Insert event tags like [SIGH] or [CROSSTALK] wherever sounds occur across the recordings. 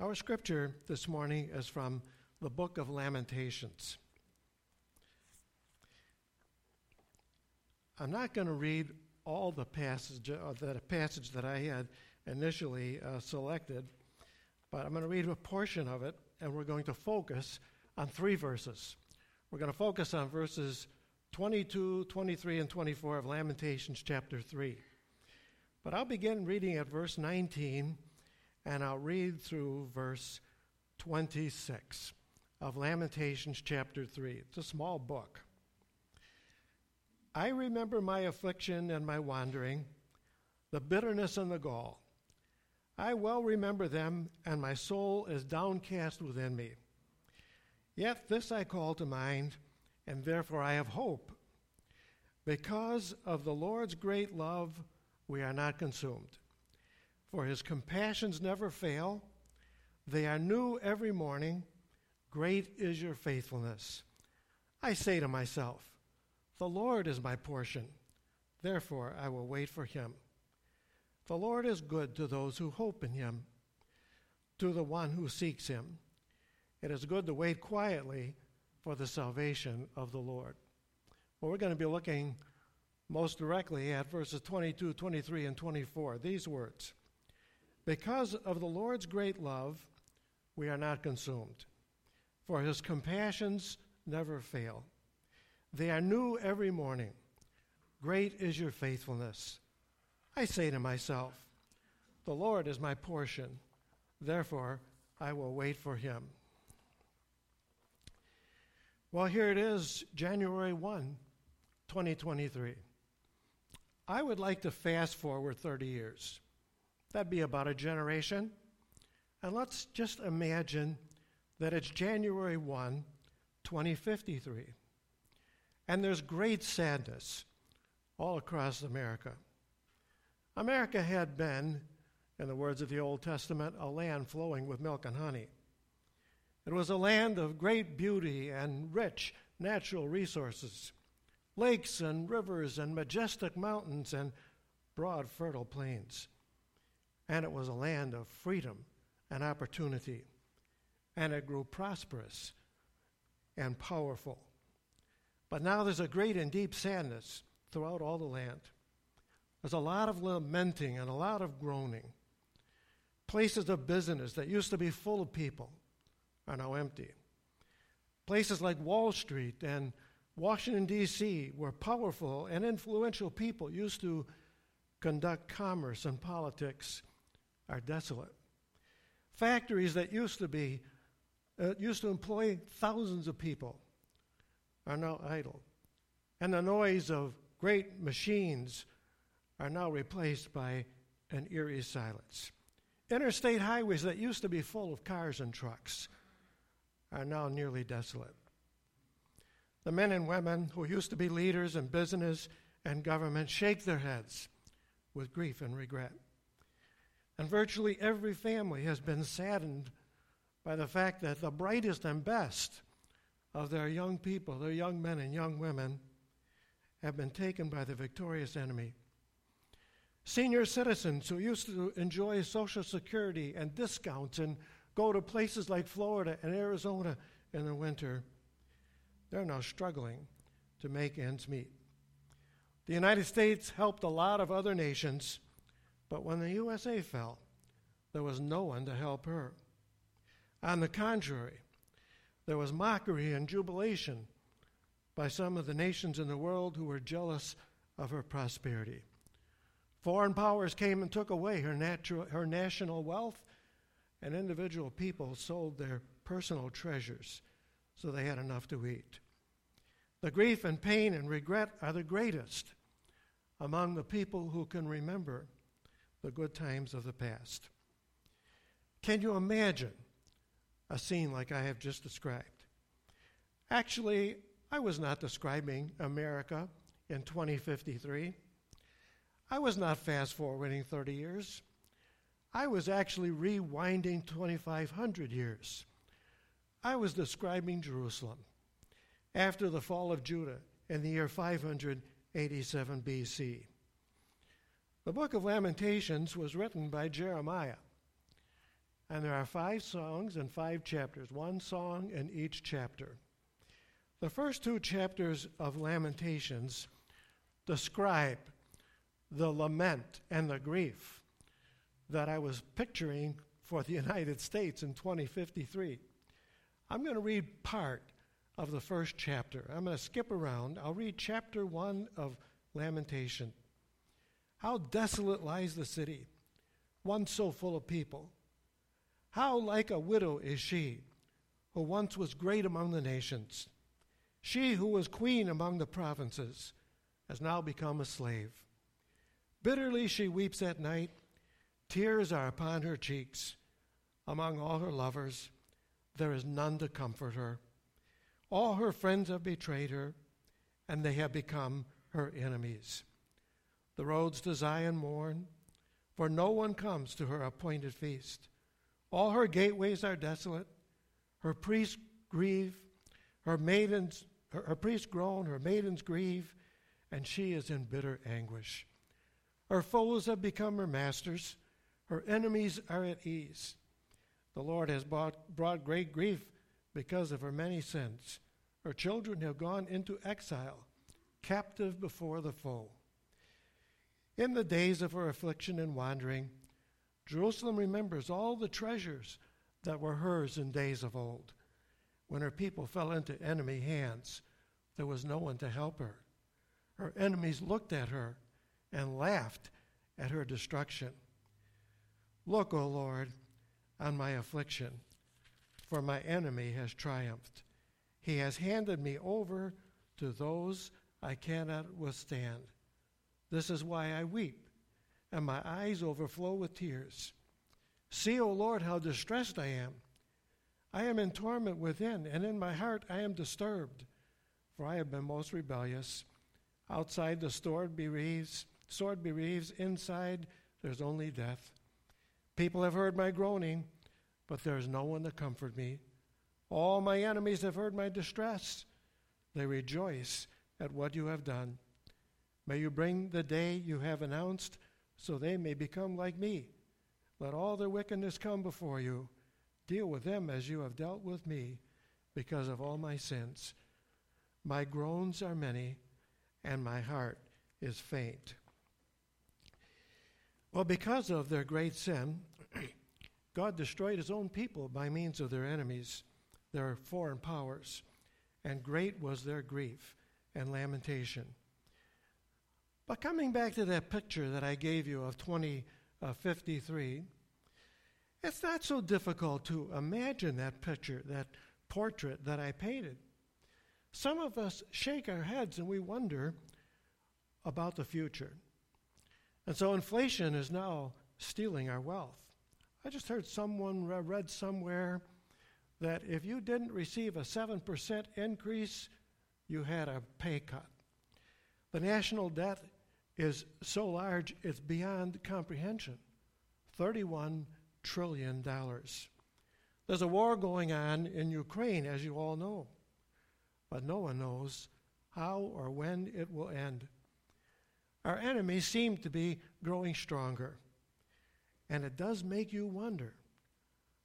Our scripture this morning is from the book of Lamentations. I'm not going to read all the passage, uh, the passage that I had initially uh, selected, but I'm going to read a portion of it, and we're going to focus on three verses. We're going to focus on verses 22, 23, and 24 of Lamentations chapter 3. But I'll begin reading at verse 19 and I'll read through verse 26 of Lamentations chapter 3. It's a small book. I remember my affliction and my wandering, the bitterness and the gall. I well remember them, and my soul is downcast within me. Yet this I call to mind, and therefore I have hope. Because of the Lord's great love, we are not consumed. For his compassions never fail, they are new every morning. Great is your faithfulness. I say to myself, The Lord is my portion, therefore I will wait for him. The Lord is good to those who hope in him, to the one who seeks him. It is good to wait quietly for the salvation of the Lord. Well, we're going to be looking most directly at verses 22, 23, and 24. These words. Because of the Lord's great love, we are not consumed, for his compassions never fail. They are new every morning. Great is your faithfulness. I say to myself, The Lord is my portion, therefore I will wait for him. Well, here it is, January 1, 2023. I would like to fast forward 30 years. That'd be about a generation. And let's just imagine that it's January 1, 2053. And there's great sadness all across America. America had been, in the words of the Old Testament, a land flowing with milk and honey. It was a land of great beauty and rich natural resources lakes and rivers and majestic mountains and broad, fertile plains and it was a land of freedom and opportunity, and it grew prosperous and powerful. But now there's a great and deep sadness throughout all the land. There's a lot of lamenting and a lot of groaning. Places of business that used to be full of people are now empty. Places like Wall Street and Washington, D.C., where powerful and influential people used to conduct commerce and politics are desolate. Factories that used to be uh, used to employ thousands of people are now idle. And the noise of great machines are now replaced by an eerie silence. Interstate highways that used to be full of cars and trucks are now nearly desolate. The men and women who used to be leaders in business and government shake their heads with grief and regret. And virtually every family has been saddened by the fact that the brightest and best of their young people, their young men and young women, have been taken by the victorious enemy. Senior citizens who used to enjoy Social Security and discounts and go to places like Florida and Arizona in the winter, they're now struggling to make ends meet. The United States helped a lot of other nations but when the USA fell, there was no one to help her. On the contrary, there was mockery and jubilation by some of the nations in the world who were jealous of her prosperity. Foreign powers came and took away her, her national wealth, and individual people sold their personal treasures so they had enough to eat. The grief and pain and regret are the greatest among the people who can remember the good times of the past. Can you imagine a scene like I have just described? Actually, I was not describing America in 2053. I was not fast forwarding 30 years. I was actually rewinding 2,500 years. I was describing Jerusalem after the fall of Judah in the year 587 BC. The book of Lamentations was written by Jeremiah. And there are five songs and five chapters, one song in each chapter. The first two chapters of Lamentations describe the lament and the grief that I was picturing for the [LAUGHS] United States in 2053. I'm going to read part of the first chapter. I'm going to skip around. I'll read chapter 1 of Lamentation. How desolate lies the city, once so full of people. How like a widow is she, who once was great among the nations. She who was queen among the provinces has now become a slave. Bitterly she weeps at night, tears are upon her cheeks. Among all her lovers, there is none to comfort her. All her friends have betrayed her, and they have become her enemies. The roads to Zion mourn, for no one comes to her appointed feast. All her gateways are desolate. Her priests grieve, her maidens, her, her priests groan, her maidens grieve, and she is in bitter anguish. Her foes have become her masters, her enemies are at ease. The Lord has brought, brought great grief because of her many sins. Her children have gone into exile, captive before the foe. In the days of her affliction and wandering, Jerusalem remembers all the treasures that were hers in days of old. When her people fell into enemy hands, there was no one to help her. Her enemies looked at her and laughed at her destruction. Look, O Lord, on my affliction, for my enemy has triumphed. He has handed me over to those I cannot withstand. This is why I weep, and my eyes overflow with tears. See, O Lord, how distressed I am. I am in torment within, and in my heart I am disturbed, for I have been most rebellious. Outside the sword bereaves, sword bereaves, inside there's only death. People have heard my groaning, but there is no one to comfort me. All my enemies have heard my distress. They rejoice at what you have done. May you bring the day you have announced so they may become like me. Let all their wickedness come before you. Deal with them as you have dealt with me because of all my sins. My groans are many, and my heart is faint. Well, because of their great sin, [CLEARS THROAT] God destroyed his own people by means of their enemies, their foreign powers, and great was their grief and lamentation. But coming back to that picture that I gave you of 2053, uh, it's not so difficult to imagine that picture, that portrait that I painted. Some of us shake our heads and we wonder about the future. And so inflation is now stealing our wealth. I just heard someone read somewhere that if you didn't receive a 7% increase, you had a pay cut. The national debt is so large it's beyond comprehension $31 trillion. There's a war going on in Ukraine, as you all know, but no one knows how or when it will end. Our enemies seem to be growing stronger. And it does make you wonder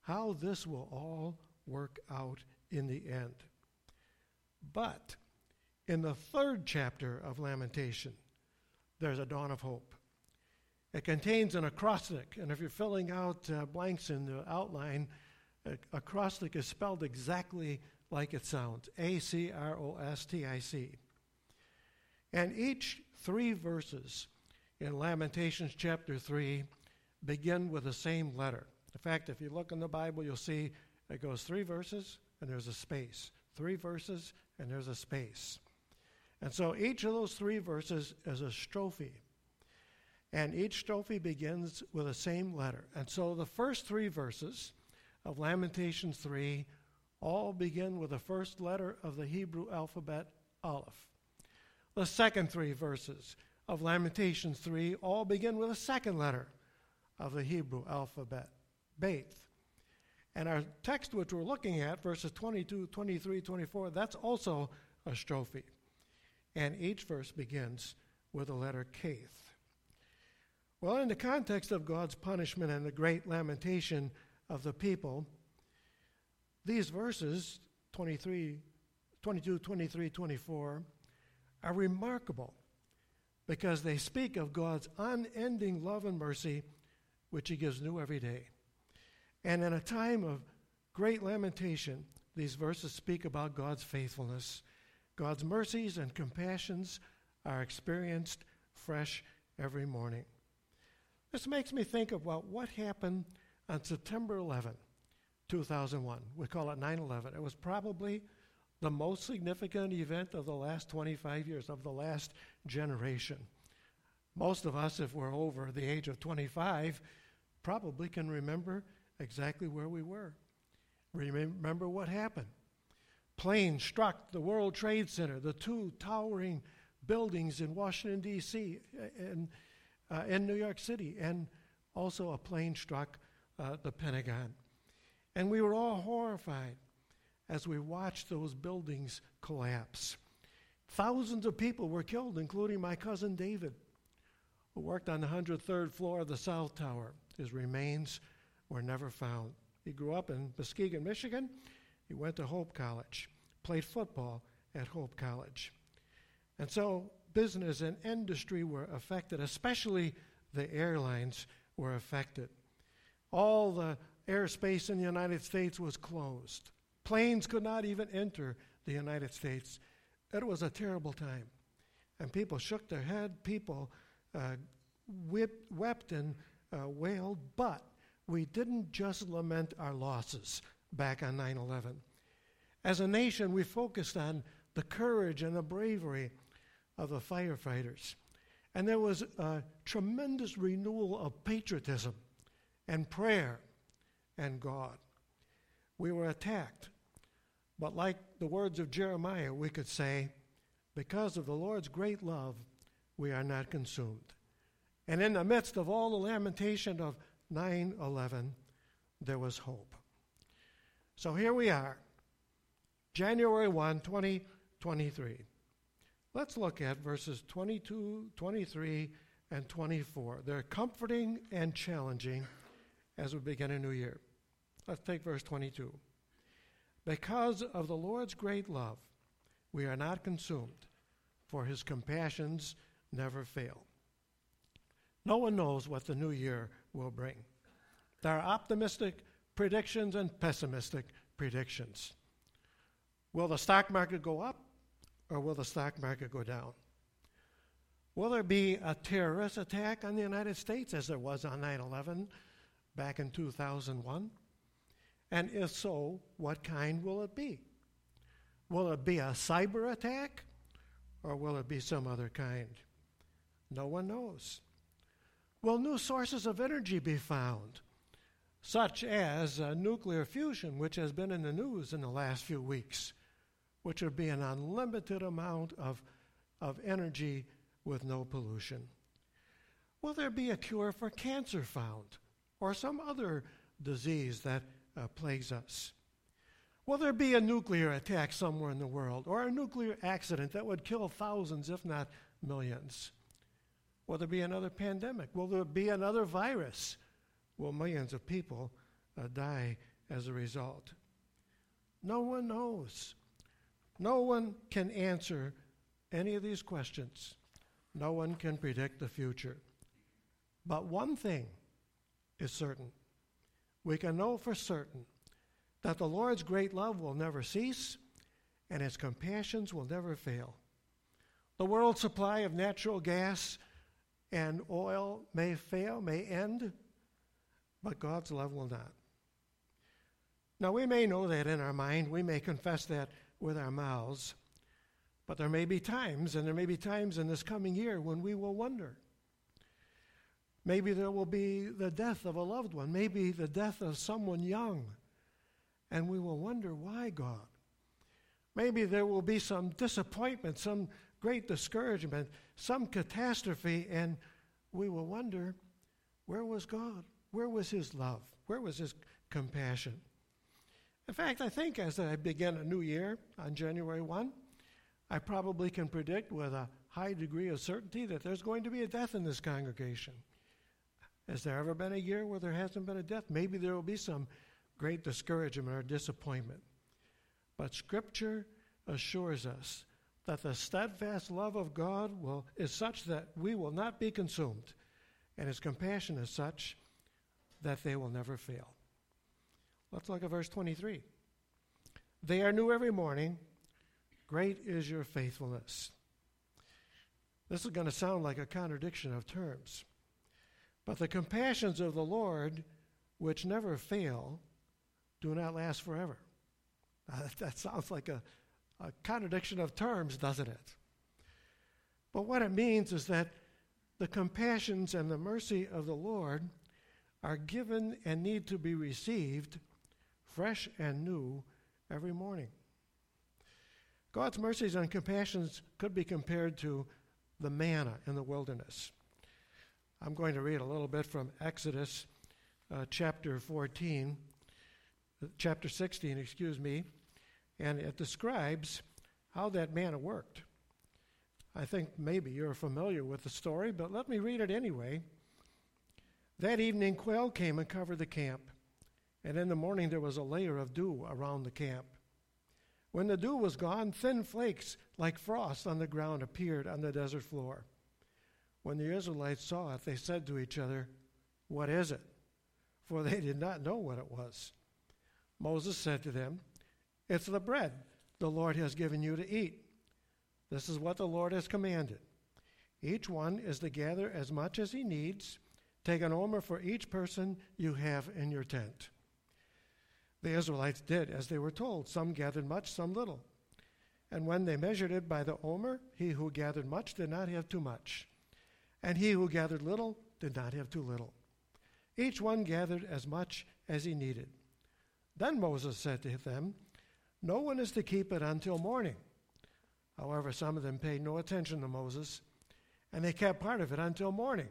how this will all work out in the end. But in the third chapter of Lamentation, there's a dawn of hope. It contains an acrostic, and if you're filling out uh, blanks in the outline, acrostic is spelled exactly like it sounds A C R O S T I C. And each three verses in Lamentations chapter 3 begin with the same letter. In fact, if you look in the Bible, you'll see it goes three verses and there's a space. Three verses and there's a space. And so each of those three verses is a strophe. And each strophe begins with the same letter. And so the first three verses of Lamentations 3 all begin with the first letter of the Hebrew alphabet, Aleph. The second three verses of Lamentations 3 all begin with the second letter of the Hebrew alphabet, Beth. And our text, which we're looking at, verses 22, 23, 24, that's also a strophe. And each verse begins with the letter Kath. Well, in the context of God's punishment and the great lamentation, of the people, these verses, 23, 22, 23, 24, are remarkable because they speak of God's unending love and mercy, which He gives new every day. And in a time of great lamentation, these verses speak about God's faithfulness. God's mercies and compassions are experienced fresh every morning. This makes me think about what happened on September 11, 2001. We call it 9 11. It was probably the most significant event of the last 25 years, of the last generation. Most of us, if we're over the age of 25, probably can remember exactly where we were. Remember what happened. Plane struck the World Trade Center, the two towering buildings in Washington, D.C., and uh, in New York City, and also a plane struck uh, the Pentagon. And we were all horrified as we watched those buildings collapse. Thousands of people were killed, including my cousin David, who worked on the 103rd floor of the South Tower. His remains were never found. He grew up in Muskegon, Michigan. He went to Hope College, played football at Hope College. And so business and industry were affected, especially the airlines were affected. All the airspace in the United States was closed. Planes could not even enter the United States. It was a terrible time. And people shook their head, people uh, wept and uh, wailed, but we didn't just lament our losses back on 9 11. As a nation, we focused on the courage and the bravery of the firefighters. And there was a tremendous renewal of patriotism and prayer and God. We were attacked. But like the words of Jeremiah, we could say, because of the Lord's great love, we are not consumed. And in the midst of all the lamentation of 9 11, there was hope. So here we are, January 1, 2023. Let's look at verses 22, 23, and 24. They're comforting and challenging as we begin a new year. Let's take verse 22. Because of the Lord's great love, we are not consumed, for his compassions never fail. No one knows what the new year will bring. There are optimistic predictions and pessimistic predictions. Will the stock market go up or will the stock market go down? Will there be a terrorist attack on the United States as there was on 9 11 back in 2001? And if so, what kind will it be? Will it be a cyber attack or will it be some other kind? No one knows. Will new sources of energy be found, such as uh, nuclear fusion, which has been in the news in the last few weeks, which would be an unlimited amount of, of energy with no pollution? Will there be a cure for cancer found, or some other disease that uh, plagues us? Will there be a nuclear attack somewhere in the world, or a nuclear accident that would kill thousands, if not millions? Will there be another pandemic? Will there be another virus? Will millions of people uh, die as a result? No one knows. No one can answer any of these questions. No one can predict the future. But one thing is certain we can know for certain that the Lord's great love will never cease and his compassions will never fail. The world's supply of natural gas and oil may fail, may end, but God's love will not. Now, we may know that in our mind, we may confess that with our mouths, but there may be times, and there may be times in this coming year when we will wonder. Maybe there will be the death of a loved one, maybe the death of someone young, and we will wonder why, God. Maybe there will be some disappointment, some great discouragement, some catastrophe, and we will wonder where was God? Where was His love? Where was His compassion? In fact, I think as I begin a new year on January 1, I probably can predict with a high degree of certainty that there's going to be a death in this congregation. Has there ever been a year where there hasn't been a death? Maybe there will be some great discouragement or disappointment. But Scripture assures us that the steadfast love of God will, is such that we will not be consumed, and His compassion is such that they will never fail. Let's look at verse 23. They are new every morning. Great is your faithfulness. This is going to sound like a contradiction of terms. But the compassions of the Lord, which never fail, do not last forever. [LAUGHS] Uh, that sounds like a, a contradiction of terms, doesn't it? But what it means is that the compassions and the mercy of the Lord are given and need to be received fresh and new every morning. God's mercies and compassions could be compared to the manna in the wilderness. I'm going to read a little bit from Exodus uh, chapter 14, uh, chapter 16, excuse me, and it describes how that manna worked. I think maybe you're familiar with the story, but let me read it anyway. That evening, quail came and covered the camp, and in the morning there was a layer of dew around the camp. When the dew was gone, thin flakes like frost on the ground appeared on the desert floor. When the Israelites saw it, they said to each other, What is it? For they did not know what it was. Moses said to them, It's the bread the Lord has given you to eat. This is what the Lord has commanded. Each one is to gather as much as he needs. Take an omer for each person you have in your tent. The Israelites did as they were told. Some gathered much, some little. And when they measured it by the omer, he who gathered much did not have too much, and he who gathered little did not have too little. Each one gathered as much as he needed. Then Moses said to them, No one is to keep it until morning. However, some of them paid no attention to Moses, and they kept part of it until morning.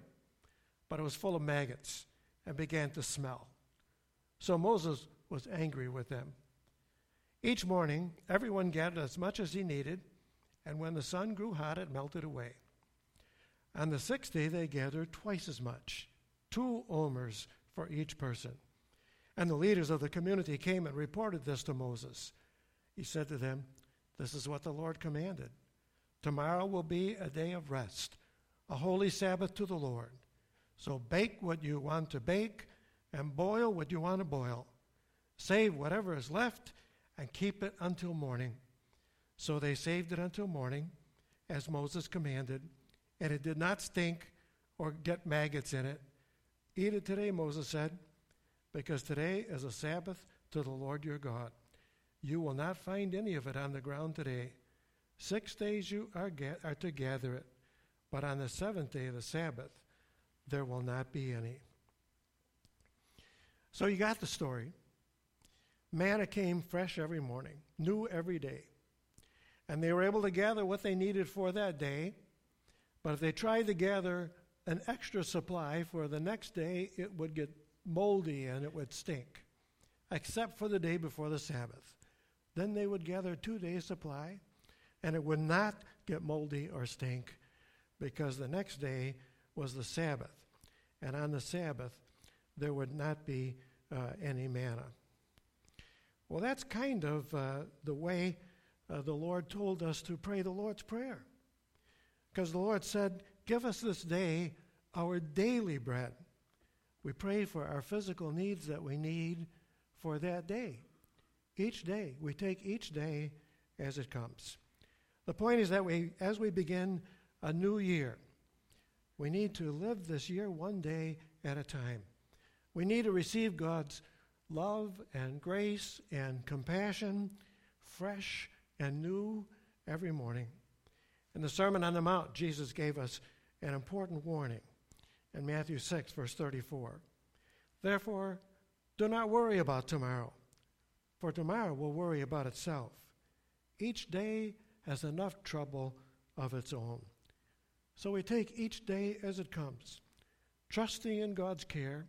But it was full of maggots and began to smell. So Moses was angry with them. Each morning, everyone gathered as much as he needed, and when the sun grew hot, it melted away. On the sixth day, they gathered twice as much, two omers for each person. And the leaders of the community came and reported this to Moses. He said to them, This is what the Lord commanded. Tomorrow will be a day of rest, a holy Sabbath to the Lord. So bake what you want to bake and boil what you want to boil Save whatever is left and keep it until morning. So they saved it until morning, as Moses commanded, and it did not stink or get maggots in it. Eat it today, Moses said, because today is a Sabbath to the Lord your God. You will not find any of it on the ground today. Six days you are, ga- are to gather it, but on the seventh day, of the Sabbath, there will not be any. So you got the story. Manna came fresh every morning, new every day. And they were able to gather what they needed for that day. But if they tried to gather an extra supply for the next day, it would get moldy and it would stink, except for the day before the Sabbath. Then they would gather two days' supply, and it would not get moldy or stink because the next day was the Sabbath. And on the Sabbath, there would not be uh, any manna. Well, that's kind of uh, the way uh, the Lord told us to pray the Lord's Prayer. Because the Lord said, Give us this day our daily bread. We pray for our physical needs that we need for that day. Each day, we take each day as it comes. The point is that we, as we begin a new year, we need to live this year one day at a time. We need to receive God's love and grace and compassion, fresh and new every morning. In the Sermon on the Mount, Jesus gave us an important warning in Matthew 6, verse 34. Therefore, do not worry about tomorrow, for tomorrow will worry about itself. Each day has enough trouble of its own. So we take each day as it comes, trusting in God's care,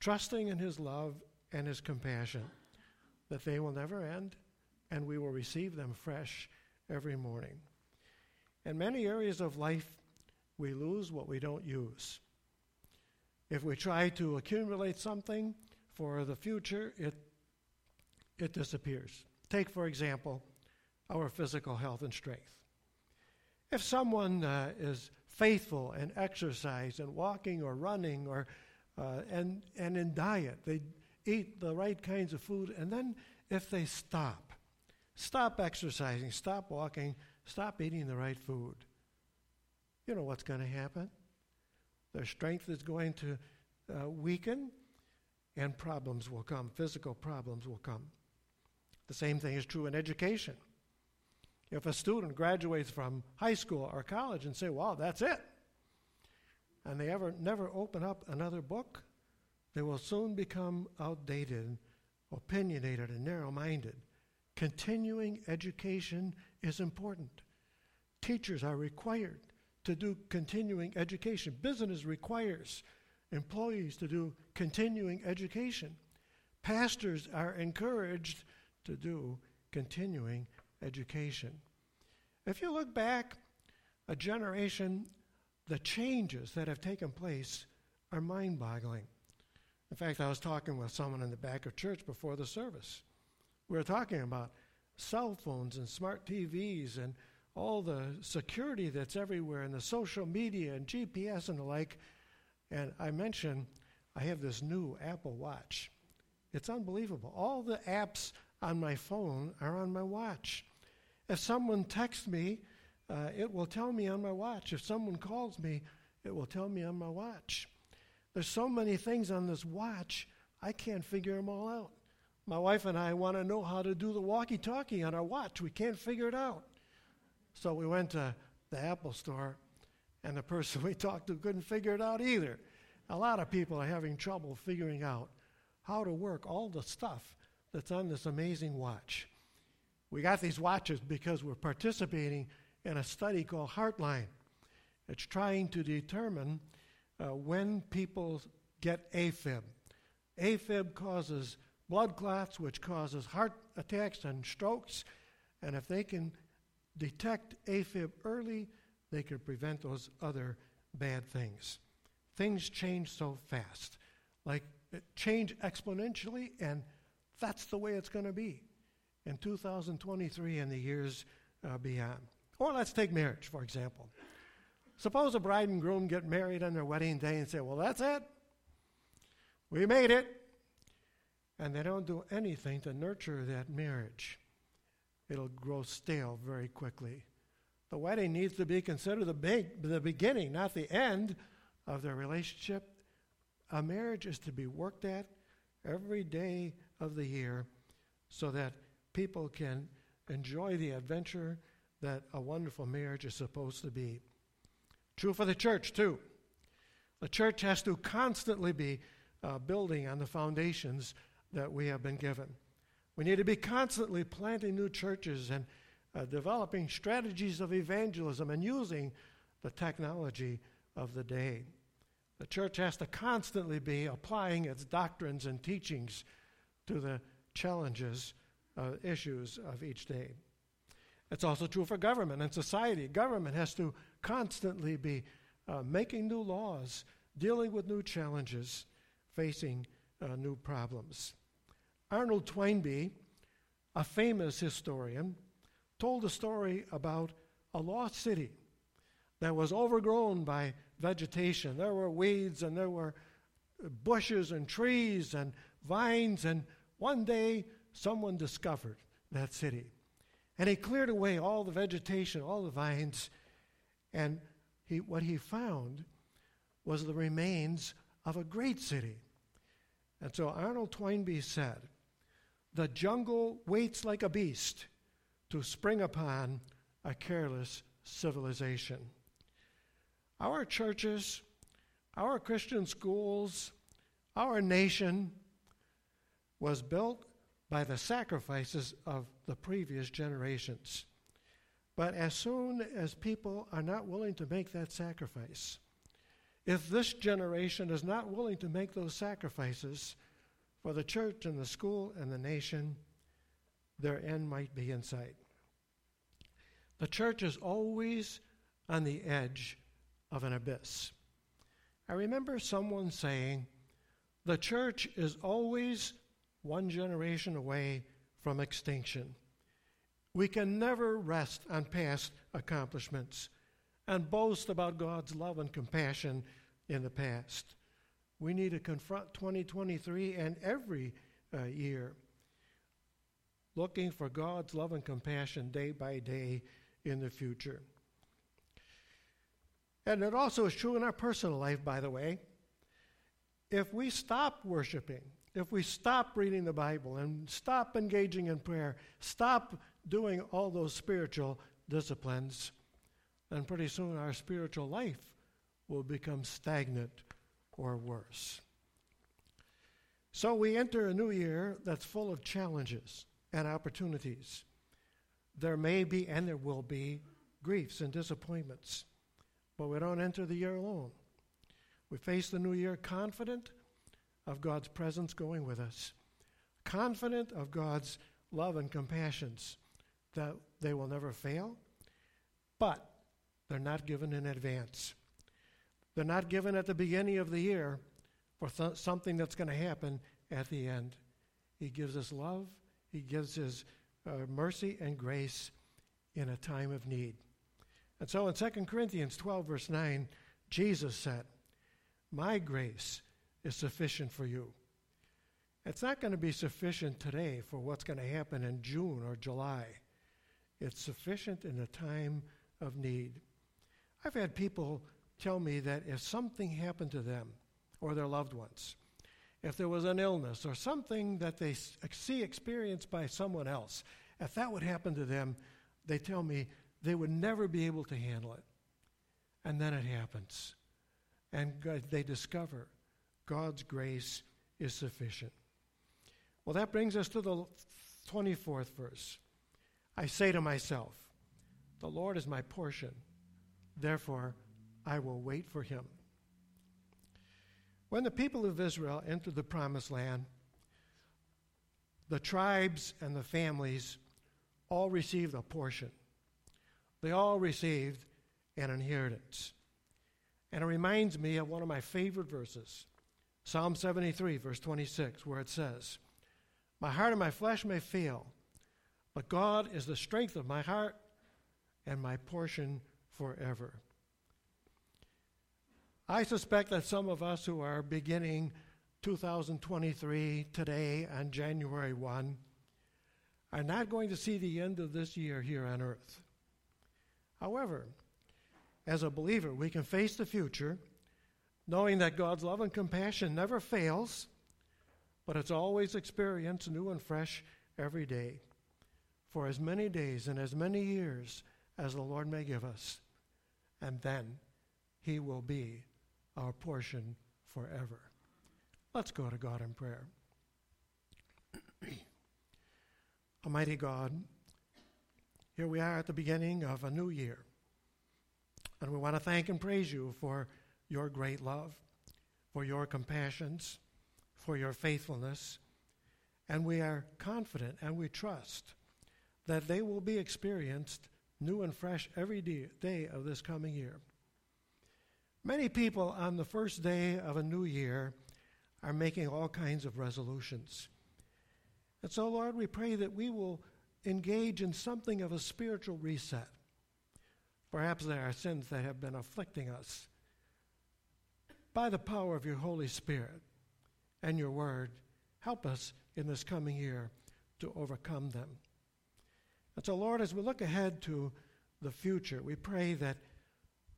trusting in His love and his compassion, that they will never end, and we will receive them fresh every morning. In many areas of life, we lose what we don't use. If we try to accumulate something for the future, it, it disappears. Take, for example, our physical health and strength. If someone uh, is faithful in exercise and walking or running or uh, and and in diet, they eat the right kinds of food, and then if they stop, stop exercising, stop walking, stop eating the right food, you know what's going to happen? Their strength is going to uh, weaken, and problems will come. Physical problems will come. The same thing is true in education. If a student graduates from high school or college and say, "Wow, that's it," and they ever never open up another book, they will soon become outdated, opinionated, and narrow-minded. Continuing education is important. Teachers are required to do continuing education. Business requires employees to do continuing education. Pastors are encouraged to do continuing education. If you look back a generation, the changes that have taken place are mind boggling. In fact, I was talking with someone in the back of church before the service. We were talking about cell phones and smart TVs and all the security that's everywhere and the social media and GPS and the like. And I mentioned I have this new Apple Watch. It's unbelievable. All the apps on my phone are on my watch. If someone texts me, uh, it will tell me on my watch. If someone calls me, it will tell me on my watch. There's so many things on this watch, I can't figure them all out. My wife and I want to know how to do the walkie talkie on our watch. We can't figure it out. So we went to the Apple store, and the person we talked to couldn't figure it out either. A lot of people are having trouble figuring out how to work all the stuff that's on this amazing watch. We got these watches because we're participating in a study called Heartline. It's trying to determine uh, when people get AFib. AFib causes blood clots, which causes heart attacks and strokes. And if they can detect AFib early, they can prevent those other bad things. Things change so fast, like change exponentially, and that's the way it's going to be in 2023 and the years uh, beyond. Or let's take marriage, for example. Suppose a bride and groom get married on their wedding day and say, Well, that's it. We made it. And they don't do anything to nurture that marriage it'll grow stale very quickly. The wedding needs to be considered the, big, the beginning, not the end of their relationship. A marriage is to be worked at every day of the year so that people can enjoy the adventure that a wonderful marriage is supposed to be. True for the church, too. The church has to constantly be uh, building on the foundations that we have been given. We need to be constantly planting new churches and uh, developing strategies of evangelism and using the technology of the day. The church has to constantly be applying its doctrines and teachings to the challenges, uh, issues of each day. It's also true for government and society. Government has to constantly be uh, making new laws, dealing with new challenges, facing uh, new problems. Arnold Toynbee, a famous historian, told a story about a lost city that was overgrown by vegetation. There were weeds and there were bushes and trees and vines, and one day someone discovered that city. And he cleared away all the vegetation, all the vines, and he, what he found was the remains of a great city. And so Arnold Toynbee said, the jungle waits like a beast to spring upon a careless civilization. Our churches, our Christian schools, our nation was built by the sacrifices of the previous generations. But as soon as people are not willing to make that sacrifice, if this generation is not willing to make those sacrifices, for the church and the school and the nation, their end might be in sight. The church is always on the edge of an abyss. I remember someone saying, the church is always one generation away from extinction. We can never rest on past accomplishments and boast about God's love and compassion in the past. We need to confront 2023 and every uh, year, looking for God's love and compassion day by day in the future. And it also is true in our personal life, by the way. If we stop worshiping, if we stop reading the Bible and stop engaging in prayer, stop doing all those spiritual disciplines, then pretty soon our spiritual life will become stagnant or worse. So we enter a new year that's full of challenges and opportunities. There may be and there will be griefs and disappointments, but we don't enter the year alone. We face the new year confident of God's presence going with us, confident of God's love and compassions that they will never fail, but they're not given in advance. They're not given at the beginning of the year for th- something that's going to happen at the end. He gives us love, He gives His uh, mercy and grace in a time of need. And so in 2 Corinthians 12, verse 9, Jesus said, My grace is sufficient for you. It's not going to be sufficient today for what's going to happen in June or July. It's sufficient in a time of need. I've had people tell me that if something happened to them or their loved ones, if there was an illness or something that they see experienced by someone else, if that would happen to them, they tell me they would never be able to handle it. And then it happens. And they discover God's grace is sufficient. Well, that brings us to the 24th verse. I say to myself, The Lord is my portion, therefore I will wait for him. When the people of Israel entered the promised land, the tribes and the families all received a portion. They all received an inheritance. And it reminds me of one of my favorite verses Psalm 73, verse 26, where it says, My heart and my flesh may fail, but God is the strength of my heart and my portion forever. I suspect that some of us who are beginning 2023 today on January 1 are not going to see the end of this year here on earth. However, as a believer, we can face the future knowing that God's love and compassion never fails, but it's always experienced new and fresh every day for as many days and as many years as the Lord may give us. And then he will be our portion forever. Let's go to God in prayer. [CLEARS THROAT] Almighty God, here we are at the beginning of a new year. And we want to thank and praise you for your great love, for your compassions, for your faithfulness. And we are confident and we trust that they will be experienced new and fresh every day of this coming year. Many people on the first day of a new year are making all kinds of resolutions. And so, Lord, we pray that we will engage in something of a spiritual reset. Perhaps there are sins that have been afflicting us. By the power of your Holy Spirit and your word, help us in this coming year to overcome them. And so, Lord, as we look ahead to the future, we pray that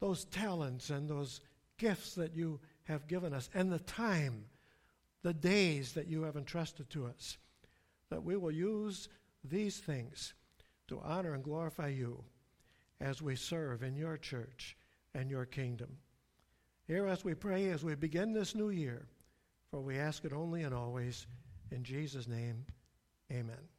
those talents and those gifts that you have given us and the time, the days that you have entrusted to us, that we will use these things to honor and glorify you as we serve in your church and your kingdom. Hear us, we pray, as we begin this new year, for we ask it only and always in Jesus' name. Amen.